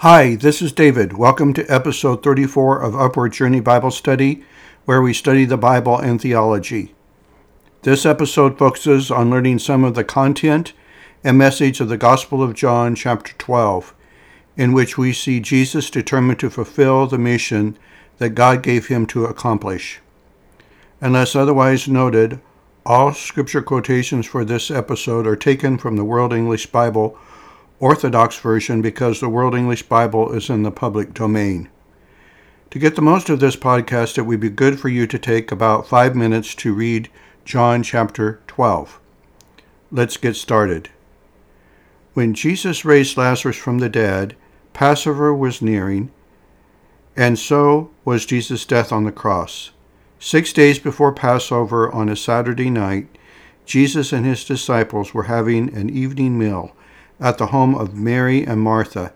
Hi, this is David. Welcome to episode 34 of Upward Journey Bible Study, where we study the Bible and theology. This episode focuses on learning some of the content and message of the Gospel of John, chapter 12, in which we see Jesus determined to fulfill the mission that God gave him to accomplish. Unless otherwise noted, all scripture quotations for this episode are taken from the World English Bible Orthodox Version because the World English Bible is in the public domain. To get the most of this podcast, it would be good for you to take about five minutes to read John chapter 12. Let's get started. When Jesus raised Lazarus from the dead, Passover was nearing, and so was Jesus' death on the cross. Six days before Passover on a Saturday night, Jesus and his disciples were having an evening meal at the home of Mary and Martha.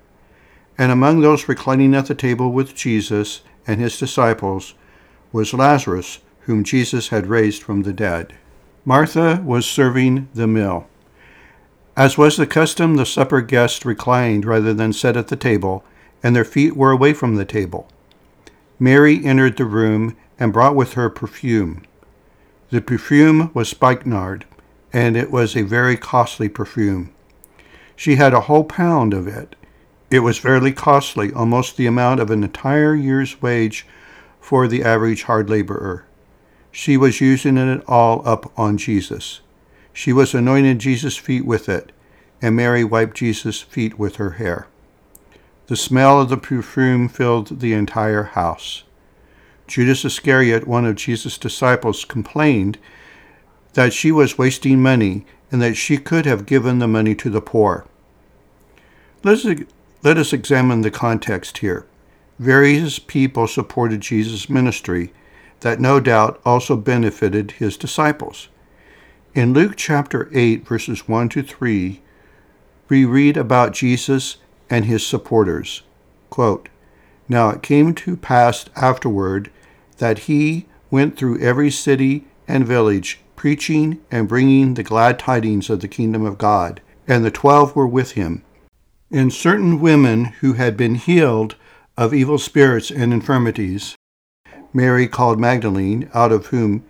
And among those reclining at the table with Jesus and his disciples was Lazarus, whom Jesus had raised from the dead. Martha was serving the meal. As was the custom, the supper guests reclined rather than sat at the table, and their feet were away from the table. Mary entered the room and brought with her perfume. The perfume was spikenard, and it was a very costly perfume. She had a whole pound of it. It was fairly costly, almost the amount of an entire year's wage for the average hard laborer. She was using it all up on Jesus. She was anointing Jesus' feet with it, and Mary wiped Jesus' feet with her hair. The smell of the perfume filled the entire house. Judas Iscariot, one of Jesus' disciples, complained that she was wasting money and that she could have given the money to the poor. Let us, let us examine the context here. Various people supported Jesus' ministry that no doubt also benefited his disciples. In Luke chapter 8, verses 1 to 3, we read about Jesus and his supporters. Quote, now it came to pass afterward that he went through every city and village, preaching and bringing the glad tidings of the kingdom of God. And the twelve were with him. And certain women who had been healed of evil spirits and infirmities, Mary called Magdalene, out of whom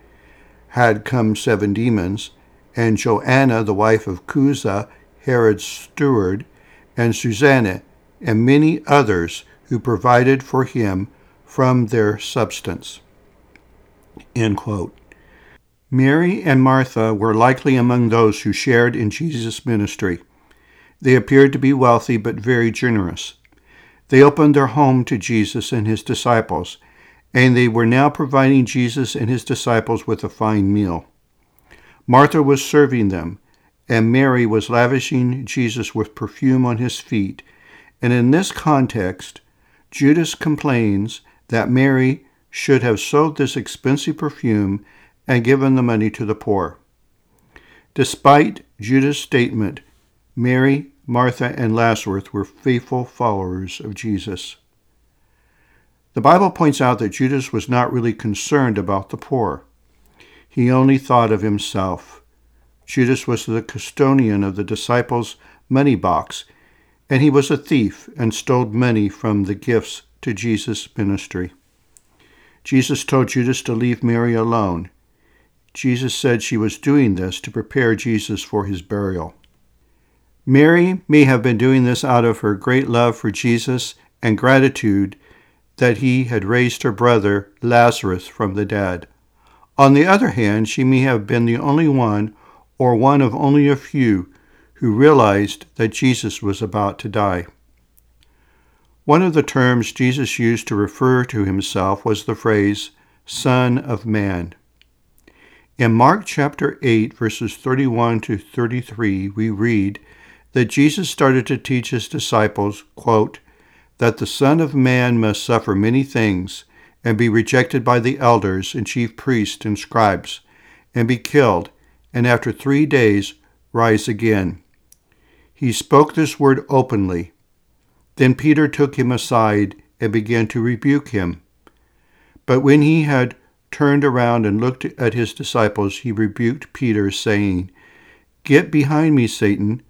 had come seven demons, and Joanna, the wife of Chuza, Herod's steward, and Susanna, and many others who provided for him from their substance. Mary and Martha were likely among those who shared in Jesus' ministry. They appeared to be wealthy but very generous. They opened their home to Jesus and his disciples, and they were now providing Jesus and his disciples with a fine meal. Martha was serving them, and Mary was lavishing Jesus with perfume on his feet and in this context, Judas complains that Mary should have sold this expensive perfume and given the money to the poor. Despite Judas' statement, Mary, Martha, and Lazarus were faithful followers of Jesus. The Bible points out that Judas was not really concerned about the poor. He only thought of himself. Judas was the custodian of the disciples' money box and he was a thief and stole money from the gifts to Jesus' ministry. Jesus told Judas to leave Mary alone. Jesus said she was doing this to prepare Jesus for his burial. Mary may have been doing this out of her great love for Jesus and gratitude that he had raised her brother Lazarus from the dead. On the other hand, she may have been the only one, or one of only a few, who realized that Jesus was about to die. One of the terms Jesus used to refer to himself was the phrase, Son of Man. In Mark chapter 8, verses 31 to 33, we read that Jesus started to teach his disciples, quote, that the Son of Man must suffer many things and be rejected by the elders and chief priests and scribes, and be killed, and after three days rise again. He spoke this word openly. Then Peter took him aside and began to rebuke him. But when he had turned around and looked at his disciples, he rebuked Peter, saying, Get behind me, Satan,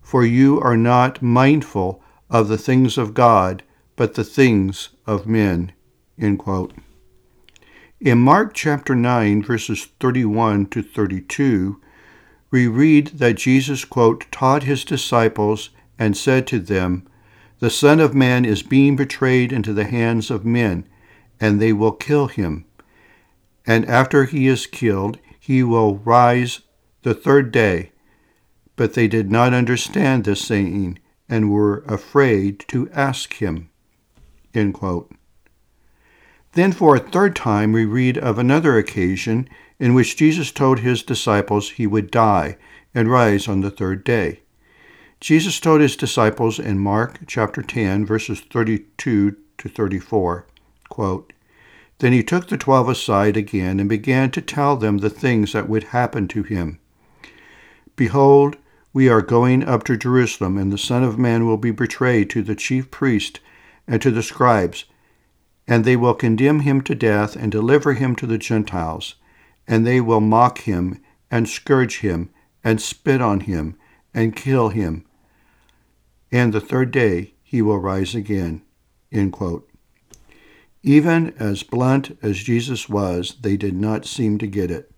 for you are not mindful of the things of God, but the things of men. In Mark chapter 9, verses 31 to 32, we read that Jesus, quote, taught his disciples and said to them, The Son of Man is being betrayed into the hands of men, and they will kill him. And after he is killed, he will rise the third day. But they did not understand this saying and were afraid to ask him. Then for a third time we read of another occasion in which Jesus told his disciples he would die and rise on the third day. Jesus told his disciples in Mark chapter 10 verses 32 to 34, quote, Then he took the twelve aside again and began to tell them the things that would happen to him. Behold, we are going up to Jerusalem, and the Son of Man will be betrayed to the chief priests and to the scribes, and they will condemn him to death and deliver him to the Gentiles, and they will mock him and scourge him and spit on him and kill him. And the third day he will rise again. Even as blunt as Jesus was, they did not seem to get it.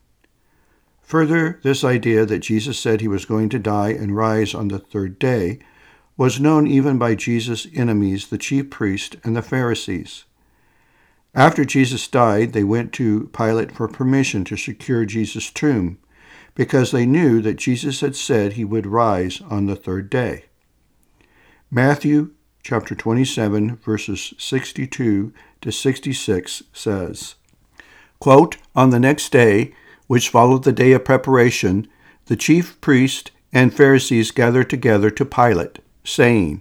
Further, this idea that Jesus said he was going to die and rise on the third day was known even by Jesus' enemies, the chief priests and the Pharisees. After Jesus died, they went to Pilate for permission to secure Jesus' tomb because they knew that Jesus had said he would rise on the third day. Matthew chapter 27 verses 62 to 66 says, quote, On the next day, which followed the day of preparation, the chief priests and Pharisees gathered together to Pilate, saying,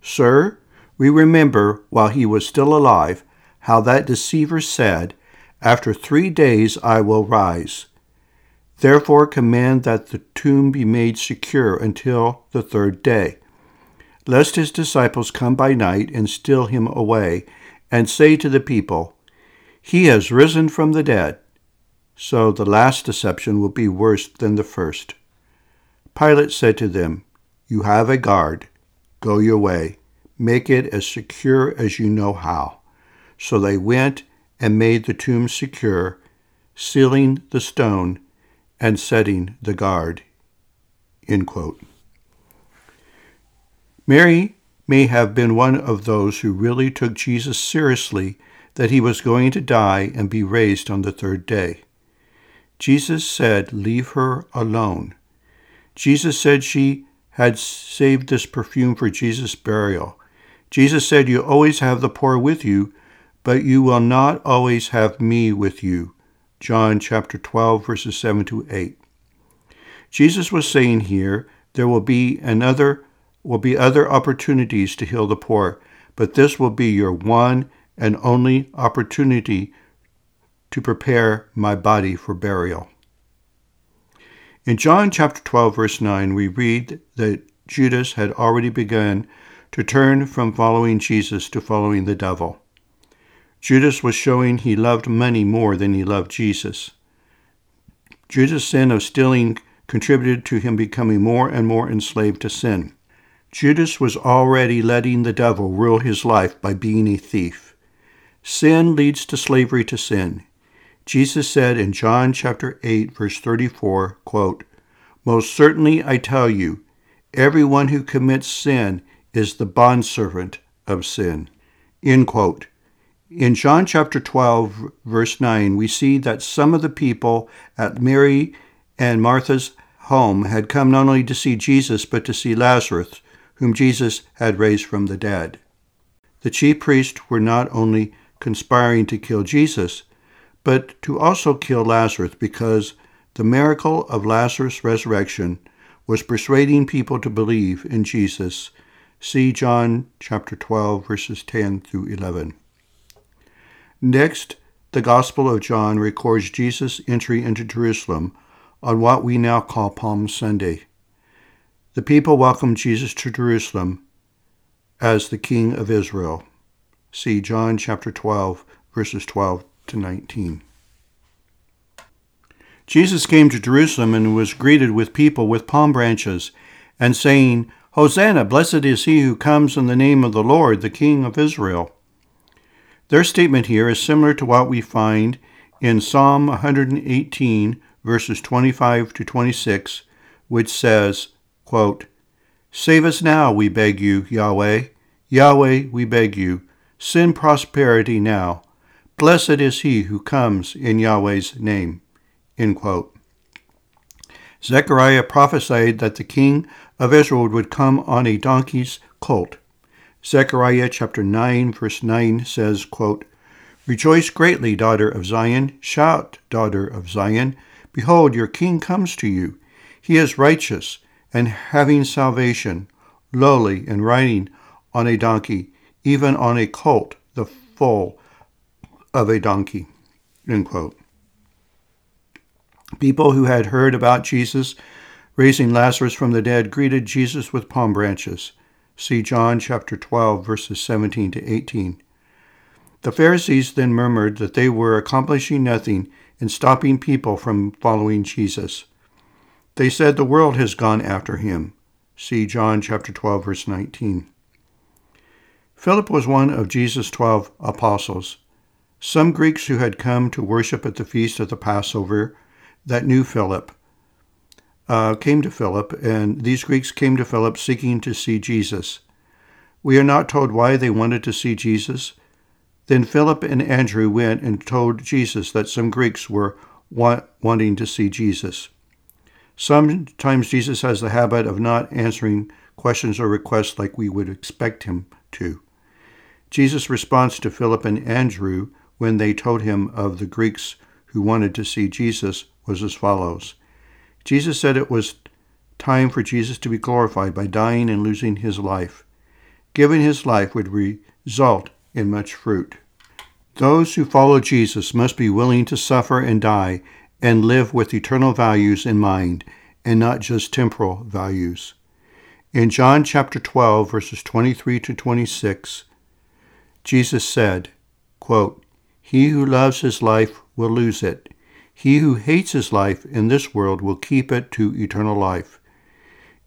Sir, we remember while he was still alive how that deceiver said, After three days I will rise. Therefore command that the tomb be made secure until the third day, lest his disciples come by night and steal him away, and say to the people, He has risen from the dead so the last deception will be worse than the first. Pilate said to them, You have a guard. Go your way. Make it as secure as you know how. So they went and made the tomb secure, sealing the stone and setting the guard. Mary may have been one of those who really took Jesus seriously that he was going to die and be raised on the third day. Jesus said, Leave her alone. Jesus said she had saved this perfume for Jesus' burial. Jesus said, You always have the poor with you, but you will not always have me with you. John chapter 12, verses 7 to 8. Jesus was saying here, there will be another will be other opportunities to heal the poor, but this will be your one and only opportunity to prepare my body for burial. In John chapter 12, verse 9, we read that Judas had already begun to turn from following Jesus to following the devil. Judas was showing he loved money more than he loved Jesus. Judas' sin of stealing contributed to him becoming more and more enslaved to sin. Judas was already letting the devil rule his life by being a thief. Sin leads to slavery to sin. Jesus said in John chapter 8 verse 34, quote, "Most certainly I tell you, everyone who commits sin is the bondservant of sin." End quote. In John chapter 12 verse 9, we see that some of the people at Mary and Martha's home had come not only to see Jesus but to see Lazarus, whom Jesus had raised from the dead. The chief priests were not only conspiring to kill Jesus, but to also kill Lazarus because the miracle of Lazarus' resurrection was persuading people to believe in Jesus. See John chapter 12 verses 10 through 11. Next, the Gospel of John records Jesus' entry into Jerusalem on what we now call Palm Sunday. The people welcomed Jesus to Jerusalem as the King of Israel. See John chapter 12 verses 12 to 19. Jesus came to Jerusalem and was greeted with people with palm branches and saying, Hosanna, blessed is he who comes in the name of the Lord, the King of Israel. Their statement here is similar to what we find in Psalm 118, verses 25 to 26, which says, quote, Save us now, we beg you, Yahweh. Yahweh, we beg you. Send prosperity now. Blessed is he who comes in Yahweh's name. End quote. Zechariah prophesied that the king of Israel would come on a donkey's colt. Zechariah chapter 9 verse 9 says, quote, Rejoice greatly, daughter of Zion. Shout, daughter of Zion. Behold, your king comes to you. He is righteous and having salvation, lowly and riding on a donkey, even on a colt, the foal of a donkey. People who had heard about Jesus raising Lazarus from the dead greeted Jesus with palm branches. See John chapter 12 verses 17 to 18. The Pharisees then murmured that they were accomplishing nothing in stopping people from following Jesus. They said the world has gone after him. See John chapter 12 verse 19. Philip was one of Jesus' 12 apostles. Some Greeks who had come to worship at the feast of the Passover that knew Philip uh, came to Philip, and these Greeks came to Philip seeking to see Jesus. We are not told why they wanted to see Jesus. Then Philip and Andrew went and told Jesus that some Greeks were wanting to see Jesus. Sometimes Jesus has the habit of not answering questions or requests like we would expect him to. Jesus' response to Philip and Andrew when they told him of the Greeks who wanted to see Jesus was as follows Jesus said it was time for Jesus to be glorified by dying and losing his life. Giving his life would result in much fruit. Those who follow Jesus must be willing to suffer and die and live with eternal values in mind and not just temporal values. In John chapter 12, verses 23 to 26, Jesus said, quote, He who loves his life will lose it he who hates his life in this world will keep it to eternal life.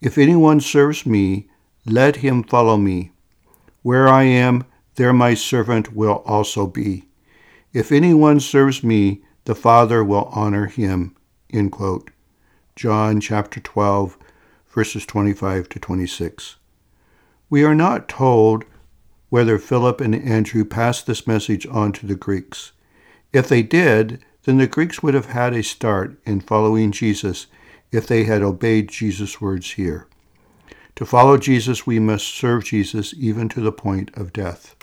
If anyone serves me, let him follow me. Where I am, there my servant will also be. If anyone serves me, the Father will honor him. John chapter 12, verses 25 to 26. We are not told whether Philip and Andrew passed this message on to the Greeks. If they did, then the Greeks would have had a start in following Jesus if they had obeyed Jesus' words here. To follow Jesus, we must serve Jesus even to the point of death.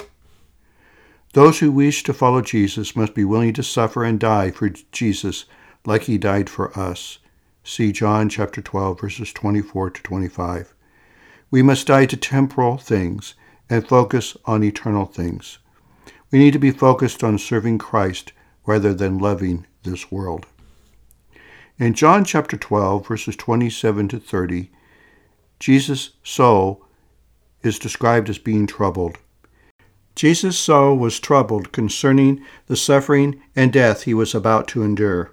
Those who wish to follow Jesus must be willing to suffer and die for Jesus like he died for us. See John chapter 12 verses 24 to 25. We must die to temporal things and focus on eternal things. We need to be focused on serving Christ rather than loving this world. In John chapter 12, verses 27 to 30, Jesus' soul is described as being troubled. Jesus' soul was troubled concerning the suffering and death he was about to endure.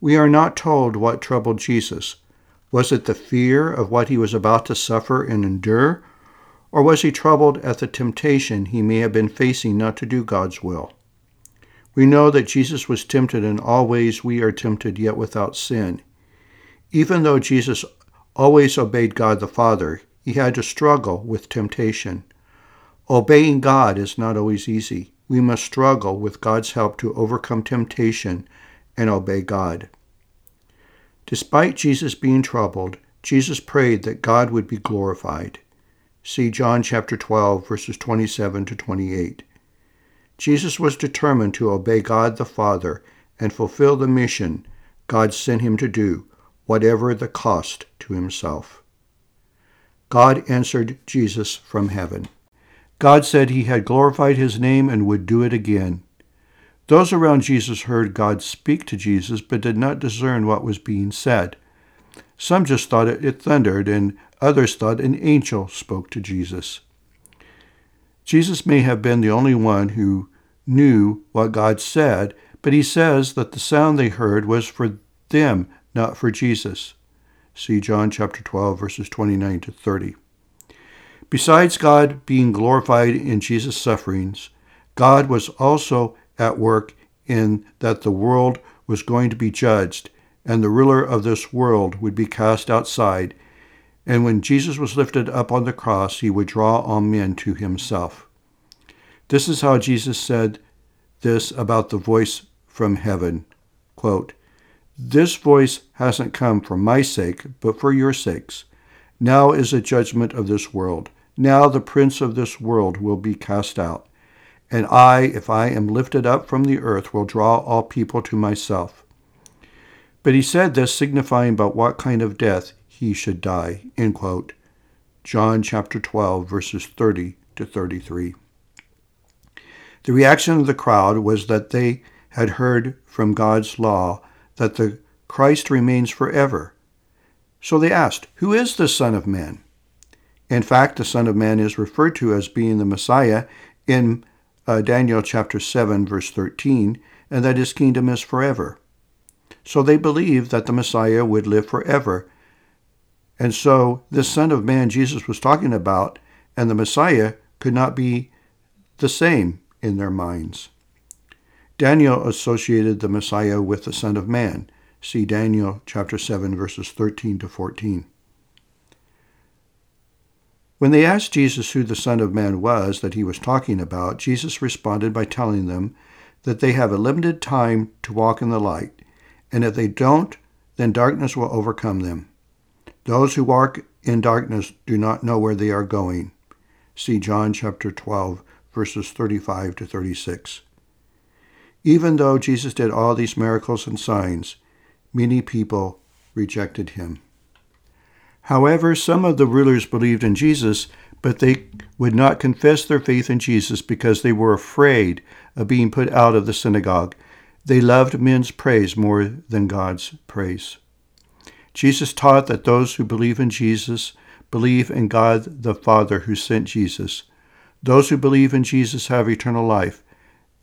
We are not told what troubled Jesus. Was it the fear of what he was about to suffer and endure? Or was he troubled at the temptation he may have been facing not to do God's will? We know that Jesus was tempted in all ways we are tempted, yet without sin. Even though Jesus always obeyed God the Father, he had to struggle with temptation. Obeying God is not always easy. We must struggle with God's help to overcome temptation and obey God. Despite Jesus being troubled, Jesus prayed that God would be glorified. See John chapter 12 verses 27 to 28. Jesus was determined to obey God the Father and fulfill the mission God sent him to do, whatever the cost to himself. God answered Jesus from heaven. God said he had glorified his name and would do it again. Those around Jesus heard God speak to Jesus but did not discern what was being said. Some just thought it thundered, and others thought an angel spoke to Jesus. Jesus may have been the only one who knew what God said, but he says that the sound they heard was for them, not for Jesus. See John chapter 12 verses 29 to 30. Besides God being glorified in Jesus' sufferings, God was also at work in that the world was going to be judged, and the ruler of this world would be cast outside. And when Jesus was lifted up on the cross, he would draw all men to himself. This is how Jesus said this about the voice from heaven. Quote, this voice hasn't come for my sake, but for your sakes. Now is the judgment of this world. Now the prince of this world will be cast out. And I, if I am lifted up from the earth, will draw all people to myself. But he said this, signifying about what kind of death he should die. John chapter 12, verses 30 to 33. The reaction of the crowd was that they had heard from God's law that the Christ remains forever. So they asked, Who is the Son of Man? In fact, the Son of Man is referred to as being the Messiah in uh, Daniel chapter 7, verse 13, and that his kingdom is forever. So they believed that the Messiah would live forever. And so this Son of Man Jesus was talking about and the Messiah could not be the same in their minds. Daniel associated the Messiah with the Son of Man. See Daniel chapter 7 verses 13 to 14. When they asked Jesus who the Son of Man was that he was talking about, Jesus responded by telling them that they have a limited time to walk in the light, and if they don't, then darkness will overcome them. Those who walk in darkness do not know where they are going. See John chapter 12 verses 35 to 36. Even though Jesus did all these miracles and signs, many people rejected him. However, some of the rulers believed in Jesus, but they would not confess their faith in Jesus because they were afraid of being put out of the synagogue. They loved men's praise more than God's praise. Jesus taught that those who believe in Jesus believe in God the Father who sent Jesus. Those who believe in Jesus have eternal life,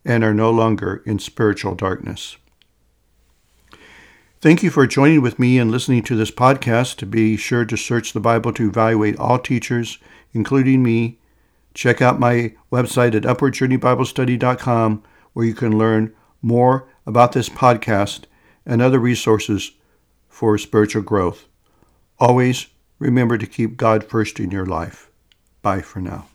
and are no longer in spiritual darkness. Thank you for joining with me and listening to this podcast. Be sure to search the Bible to evaluate all teachers, including me. Check out my website at upwardjourneybiblestudy.com where you can learn more about this podcast and other resources for spiritual growth. Always remember to keep God first in your life. Bye for now.